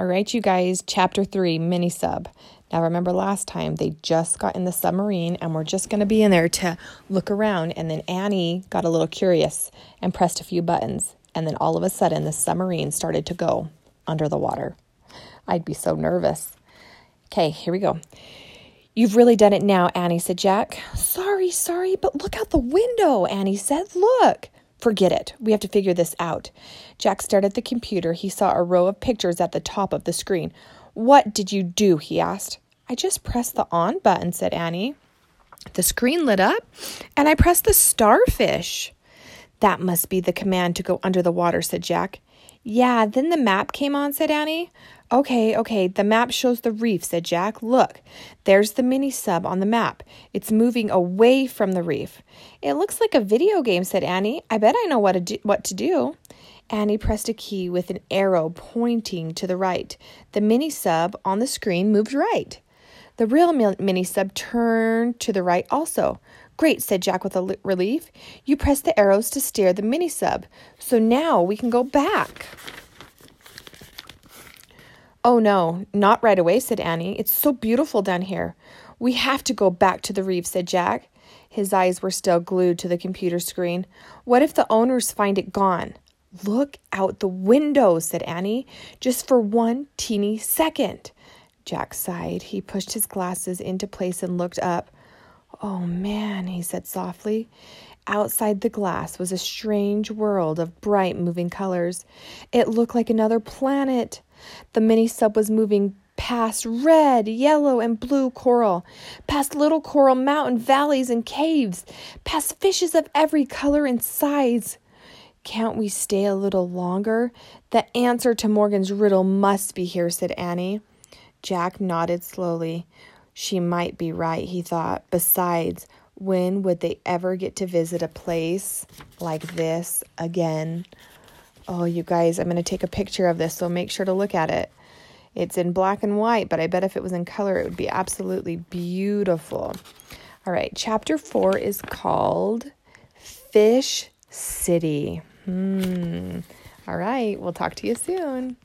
All right, you guys, chapter three, mini sub. Now, remember last time they just got in the submarine and we're just going to be in there to look around. And then Annie got a little curious and pressed a few buttons. And then all of a sudden, the submarine started to go under the water. I'd be so nervous. Okay, here we go. You've really done it now, Annie, said Jack. Sorry, sorry, but look out the window, Annie said. Look. Forget it. We have to figure this out. Jack stared at the computer. He saw a row of pictures at the top of the screen. What did you do? he asked. I just pressed the on button, said Annie. The screen lit up, and I pressed the starfish. That must be the command to go under the water, said Jack. Yeah, then the map came on, said Annie. Okay, okay, the map shows the reef, said Jack. Look, there's the mini sub on the map. It's moving away from the reef. It looks like a video game, said Annie. I bet I know what to do. What to do. Annie pressed a key with an arrow pointing to the right. The mini sub on the screen moved right. The real mini sub turned to the right also. Great, said Jack with a relief. You press the arrows to steer the mini sub. So now we can go back. Oh, no, not right away, said Annie. It's so beautiful down here. We have to go back to the reef, said Jack. His eyes were still glued to the computer screen. What if the owners find it gone? Look out the window, said Annie, just for one teeny second. Jack sighed. He pushed his glasses into place and looked up. Oh man, he said softly. Outside the glass was a strange world of bright moving colors. It looked like another planet. The mini sub was moving past red, yellow, and blue coral, past little coral mountain valleys and caves, past fishes of every color and size. Can't we stay a little longer? The answer to Morgan's riddle must be here, said Annie. Jack nodded slowly. She might be right, he thought. Besides, when would they ever get to visit a place like this again? Oh, you guys, I'm going to take a picture of this, so make sure to look at it. It's in black and white, but I bet if it was in color, it would be absolutely beautiful. All right, chapter four is called Fish City. Hmm. All right, we'll talk to you soon.